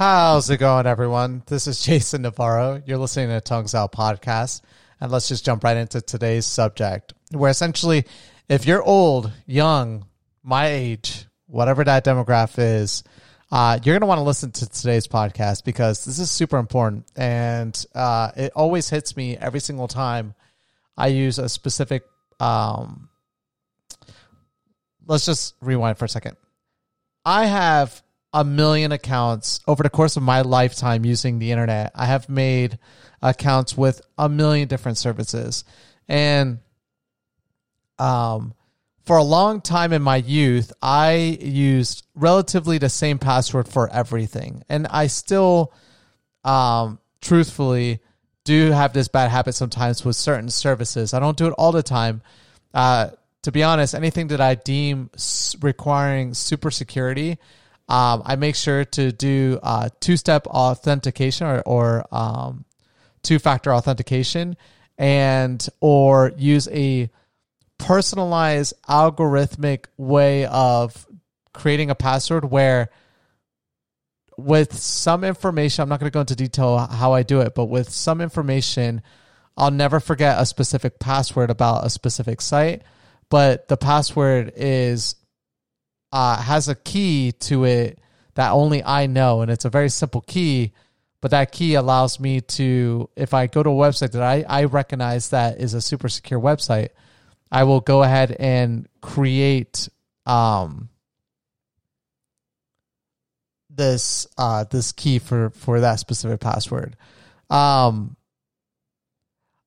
How's it going, everyone? This is Jason Navarro. You're listening to Tongues Out Podcast. And let's just jump right into today's subject, where essentially, if you're old, young, my age, whatever that demographic is, uh, you're going to want to listen to today's podcast because this is super important. And uh, it always hits me every single time I use a specific. Um, let's just rewind for a second. I have a million accounts over the course of my lifetime using the internet. I have made accounts with a million different services. And um, for a long time in my youth, I used relatively the same password for everything. And I still, um, truthfully, do have this bad habit sometimes with certain services. I don't do it all the time. Uh, to be honest, anything that I deem requiring super security, um, I make sure to do uh, two step authentication or, or um, two factor authentication and or use a personalized algorithmic way of creating a password where with some information, I'm not going to go into detail how I do it, but with some information, I'll never forget a specific password about a specific site. But the password is uh, has a key to it that only I know, and it's a very simple key. But that key allows me to, if I go to a website that I, I recognize that is a super secure website, I will go ahead and create um, this uh, this key for for that specific password. Um,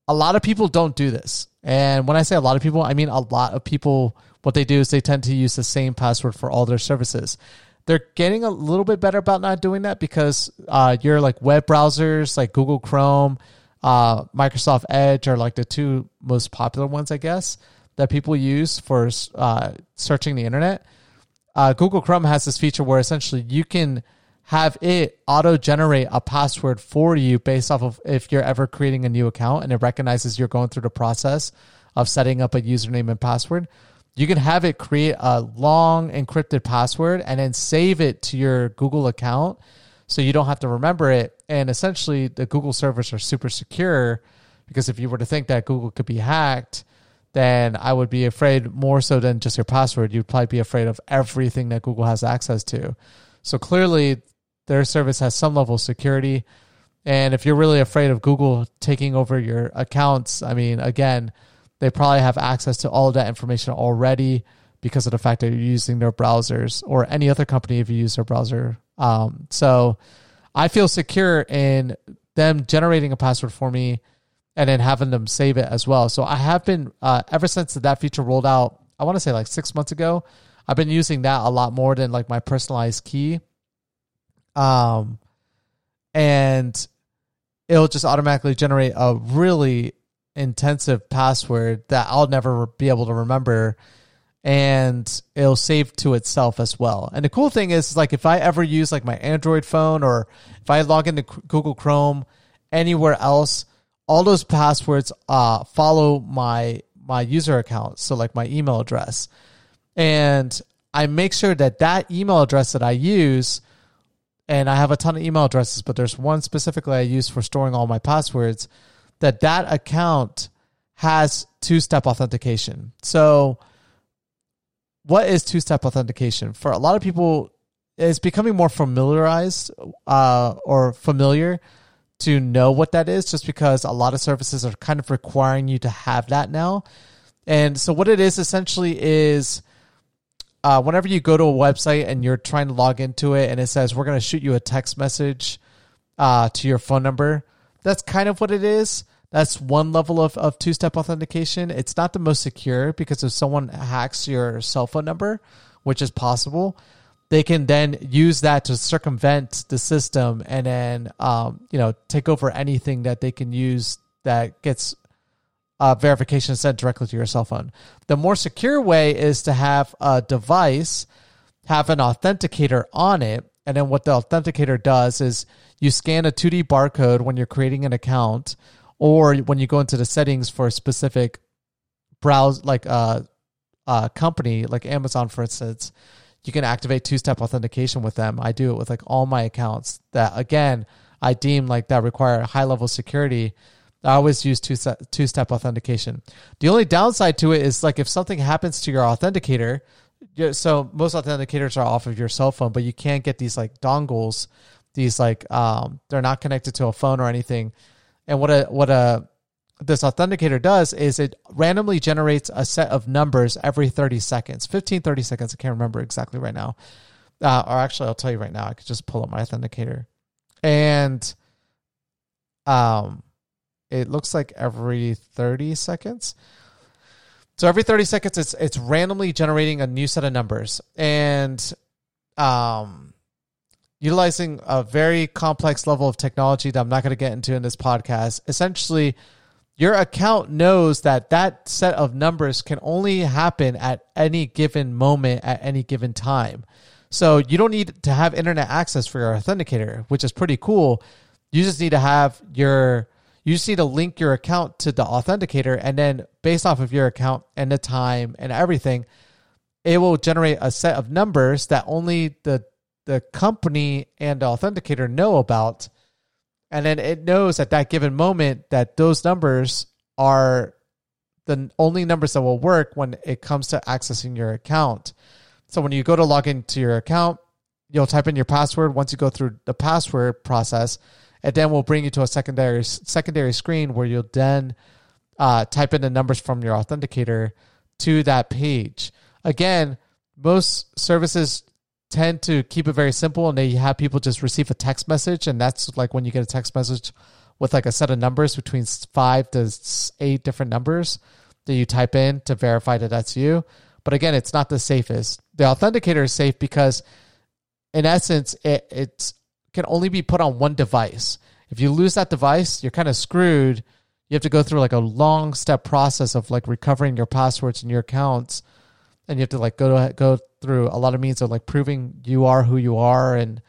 a lot of people don't do this, and when I say a lot of people, I mean a lot of people what they do is they tend to use the same password for all their services. They're getting a little bit better about not doing that because uh, your like web browsers like Google Chrome, uh, Microsoft Edge are like the two most popular ones, I guess, that people use for uh, searching the internet. Uh, Google Chrome has this feature where essentially you can have it auto generate a password for you based off of if you're ever creating a new account and it recognizes you're going through the process of setting up a username and password you can have it create a long encrypted password and then save it to your Google account so you don't have to remember it. And essentially, the Google servers are super secure because if you were to think that Google could be hacked, then I would be afraid more so than just your password. You'd probably be afraid of everything that Google has access to. So clearly, their service has some level of security. And if you're really afraid of Google taking over your accounts, I mean, again, they probably have access to all of that information already because of the fact that you're using their browsers or any other company if you use their browser. Um, so I feel secure in them generating a password for me and then having them save it as well. So I have been uh, ever since that feature rolled out. I want to say like six months ago. I've been using that a lot more than like my personalized key. Um, and it'll just automatically generate a really intensive password that I'll never be able to remember and it'll save to itself as well. And the cool thing is like if I ever use like my Android phone or if I log into Google Chrome anywhere else, all those passwords uh follow my my user account, so like my email address. And I make sure that that email address that I use and I have a ton of email addresses, but there's one specifically I use for storing all my passwords that that account has two-step authentication. So what is two-step authentication? For a lot of people, it's becoming more familiarized uh, or familiar to know what that is just because a lot of services are kind of requiring you to have that now. And so what it is essentially is uh, whenever you go to a website and you're trying to log into it and it says we're going to shoot you a text message uh, to your phone number, that's kind of what it is. That's one level of, of two step authentication. It's not the most secure because if someone hacks your cell phone number, which is possible, they can then use that to circumvent the system and then um, you know take over anything that they can use that gets uh, verification sent directly to your cell phone. The more secure way is to have a device have an authenticator on it, and then what the authenticator does is you scan a 2D barcode when you're creating an account or when you go into the settings for a specific browse like a uh, uh, company like Amazon for instance you can activate two step authentication with them. I do it with like all my accounts that again I deem like that require high level security. I always use two two step authentication. The only downside to it is like if something happens to your authenticator, so most authenticators are off of your cell phone, but you can't get these like dongles, these like um they're not connected to a phone or anything. And what a what a this authenticator does is it randomly generates a set of numbers every 30 seconds 15 30 seconds. I can't remember exactly right now. Uh, or actually i'll tell you right now. I could just pull up my authenticator. And um it looks like every 30 seconds. So every 30 seconds it's it's randomly generating a new set of numbers. And um utilizing a very complex level of technology that I'm not going to get into in this podcast essentially your account knows that that set of numbers can only happen at any given moment at any given time. So you don't need to have internet access for your authenticator, which is pretty cool. You just need to have your you just need to link your account to the authenticator and then based off of your account and the time and everything, it will generate a set of numbers that only the the company and the authenticator know about and then it knows at that given moment that those numbers are the only numbers that will work when it comes to accessing your account. So when you go to log into your account, you'll type in your password. Once you go through the password process, it then will bring you to a secondary secondary screen where you'll then uh, type in the numbers from your authenticator to that page. Again, most services tend to keep it very simple and they have people just receive a text message and that's like when you get a text message with like a set of numbers between five to eight different numbers that you type in to verify that that's you. But again it's not the safest. The authenticator is safe because in essence it it's, can only be put on one device. If you lose that device you're kind of screwed. You have to go through like a long step process of like recovering your passwords and your accounts and you have to like go to go through a lot of means of like proving you are who you are. And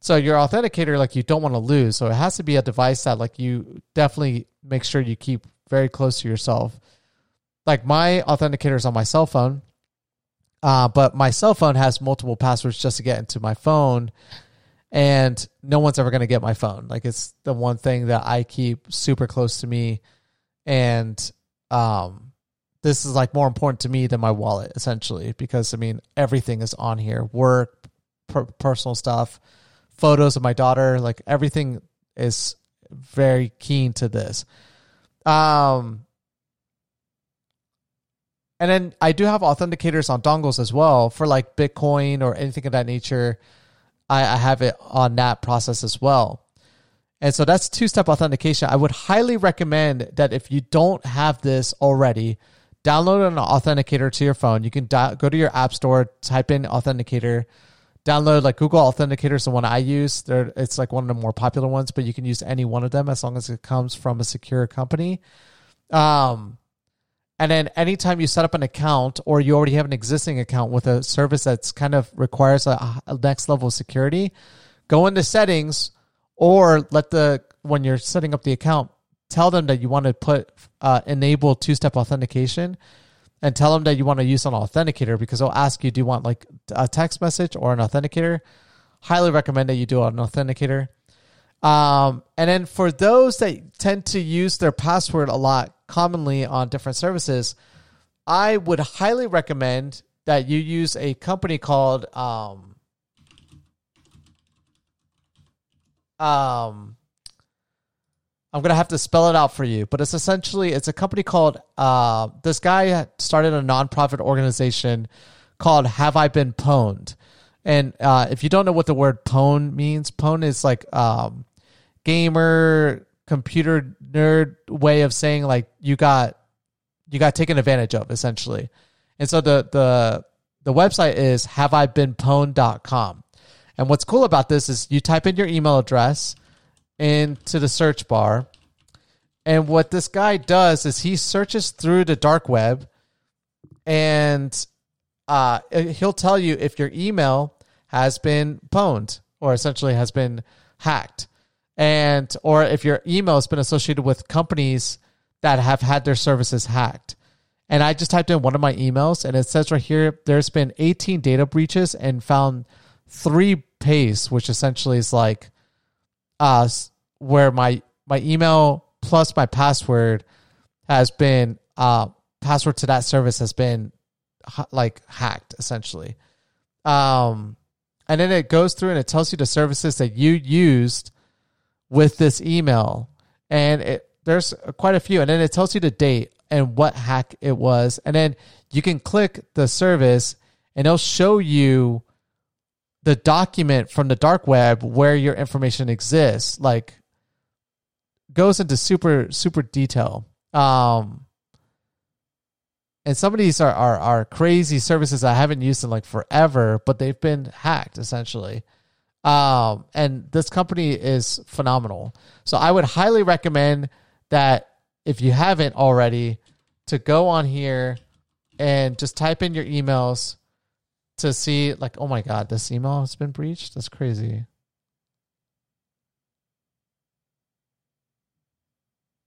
so your authenticator like you don't want to lose. So it has to be a device that like you definitely make sure you keep very close to yourself. Like my authenticator is on my cell phone uh, but my cell phone has multiple passwords just to get into my phone and no one's ever going to get my phone. Like it's the one thing that i keep super close to me. And um this is like more important to me than my wallet essentially because i mean everything is on here. Work per- personal stuff photos of my daughter like everything is very keen to this. Um and then i do have authenticators on dongles as well for like bitcoin or anything of that nature. I, I have it on that process as well. And so that's two step authentication. I would highly recommend that if you don't have this already download an authenticator to your phone. You can go to your app store, type in authenticator, download like Google Authenticator is the one I use. They're, it's like one of the more popular ones, but you can use any one of them as long as it comes from a secure company. Um, and then anytime you set up an account or you already have an existing account with a service that's kind of requires a, a next level of security, go into settings or let the when you're setting up the account, tell them that you want to put uh, enable two step authentication and tell them that you want to use an authenticator because they'll ask you, do you want like a text message or an authenticator? Highly recommend that you do an authenticator. Um, and then for those that tend to use their password a lot commonly on different services, I would highly recommend that you use a company called um, um, I'm gonna have to spell it out for you, but it's essentially it's a company called uh, this guy started a nonprofit organization called Have I Been Pwned, and uh, if you don't know what the word pwn means, pwn is like um, gamer computer nerd way of saying like you got you got taken advantage of essentially, and so the the the website is haveibeenpwned.com, and what's cool about this is you type in your email address into the search bar. And what this guy does is he searches through the dark web and uh, he'll tell you if your email has been pwned or essentially has been hacked. And or if your email has been associated with companies that have had their services hacked. and I just typed in one of my emails, and it says right here there's been 18 data breaches and found three pastes, which essentially is like uh where my my email plus my password has been uh password to that service has been like hacked essentially. Um and then it goes through and it tells you the services that you used with this email. And it there's quite a few. And then it tells you the date and what hack it was. And then you can click the service and it'll show you the document from the dark web where your information exists like goes into super super detail um and some of these are, are are crazy services I haven't used in like forever, but they've been hacked essentially. Um, and this company is phenomenal. So I would highly recommend that if you haven't already, to go on here and just type in your emails to see like, oh my god, this email has been breached. That's crazy.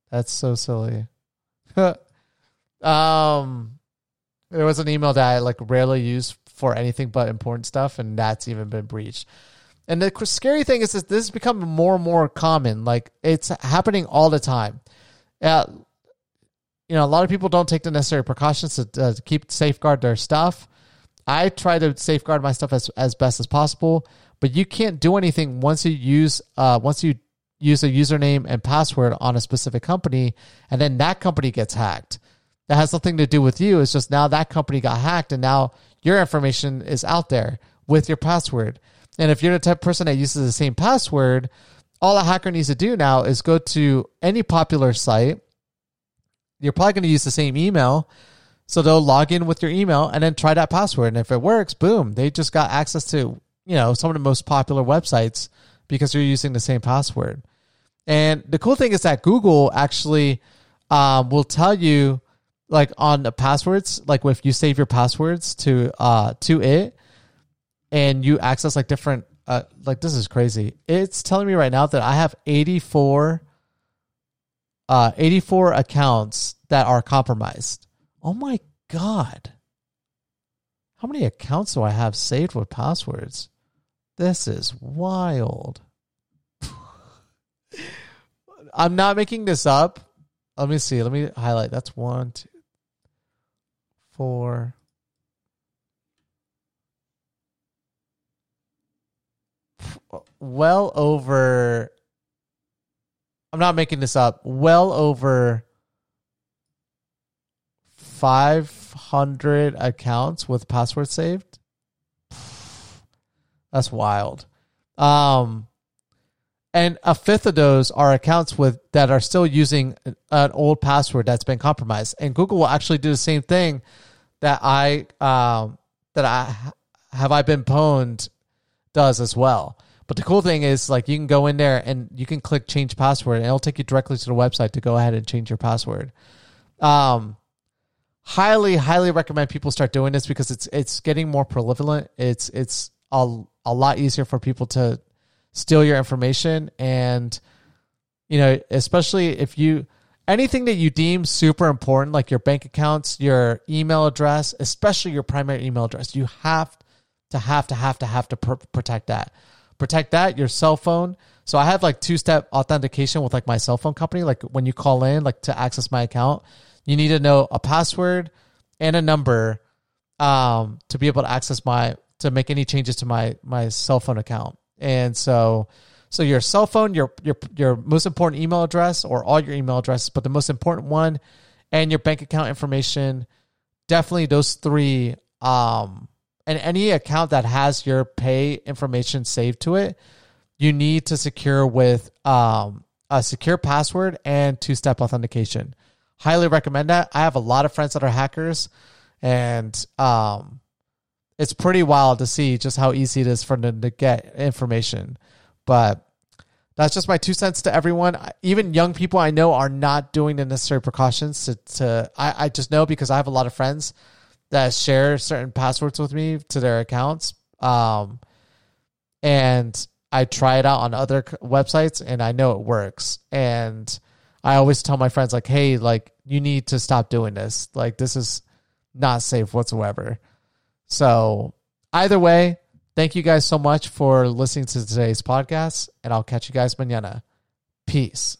That's so silly. um, there was an email that I like rarely use for anything but important stuff, and that's even been breached. And the scary thing is that this has become more and more common. Like it's happening all the time. Yeah, you know, a lot of people don't take the necessary precautions to, uh, to keep safeguard their stuff. I try to safeguard my stuff as as best as possible, but you can't do anything once you use uh once you use a username and password on a specific company, and then that company gets hacked. That has nothing to do with you. It's just now that company got hacked, and now your information is out there with your password. And if you're the type of person that uses the same password, all a hacker needs to do now is go to any popular site. You're probably going to use the same email. So they'll log in with your email and then try that password. And if it works, boom, they just got access to, you know, some of the most popular websites because you're using the same password. And the cool thing is that Google actually um, will tell you, like on the passwords, like if you save your passwords to uh to it, and you access like different, uh, like this is crazy. It's telling me right now that I have eighty four, uh, eighty four accounts that are compromised. Oh my god! How many accounts do I have saved with passwords? This is wild. I'm not making this up. Let me see. Let me highlight. That's one, two, four. Well over. I'm not making this up. Well over 500 accounts with password saved. That's wild. Um, and a fifth of those are accounts with that are still using an old password that's been compromised. And Google will actually do the same thing that I um, that I have I been pwned does as well. But the cool thing is like you can go in there and you can click change password and it'll take you directly to the website to go ahead and change your password. Um, highly highly recommend people start doing this because it's it's getting more prevalent. It's it's a, a lot easier for people to steal your information. And you know especially if you anything that you deem super important like your bank accounts your email address especially your primary email address you have to have to have to have to pr- protect that. Protect that your cell phone. So i have like two step authentication with like my cell phone company. Like when you call in like to access my account you need to know a password and a number um, to be able to access my to make any changes to my my cell phone account and so, so your cell phone, your your your most important email address, or all your email addresses, but the most important one, and your bank account information. Definitely those three. Um, and any account that has your pay information saved to it, you need to secure with um, a secure password and two step authentication. Highly recommend that. I have a lot of friends that are hackers, and um, it's pretty wild to see just how easy it is for them to get information. But that's just my two cents to everyone. Even young people I know are not doing the necessary precautions to, to I, I just know because I have a lot of friends that share certain passwords with me to their accounts. Um, and I try it out on other websites and I know it works. And I always tell my friends like, "Hey, like you need to stop doing this. Like this is not safe whatsoever." So, either way, thank you guys so much for listening to today's podcast, and I'll catch you guys mañana. Peace.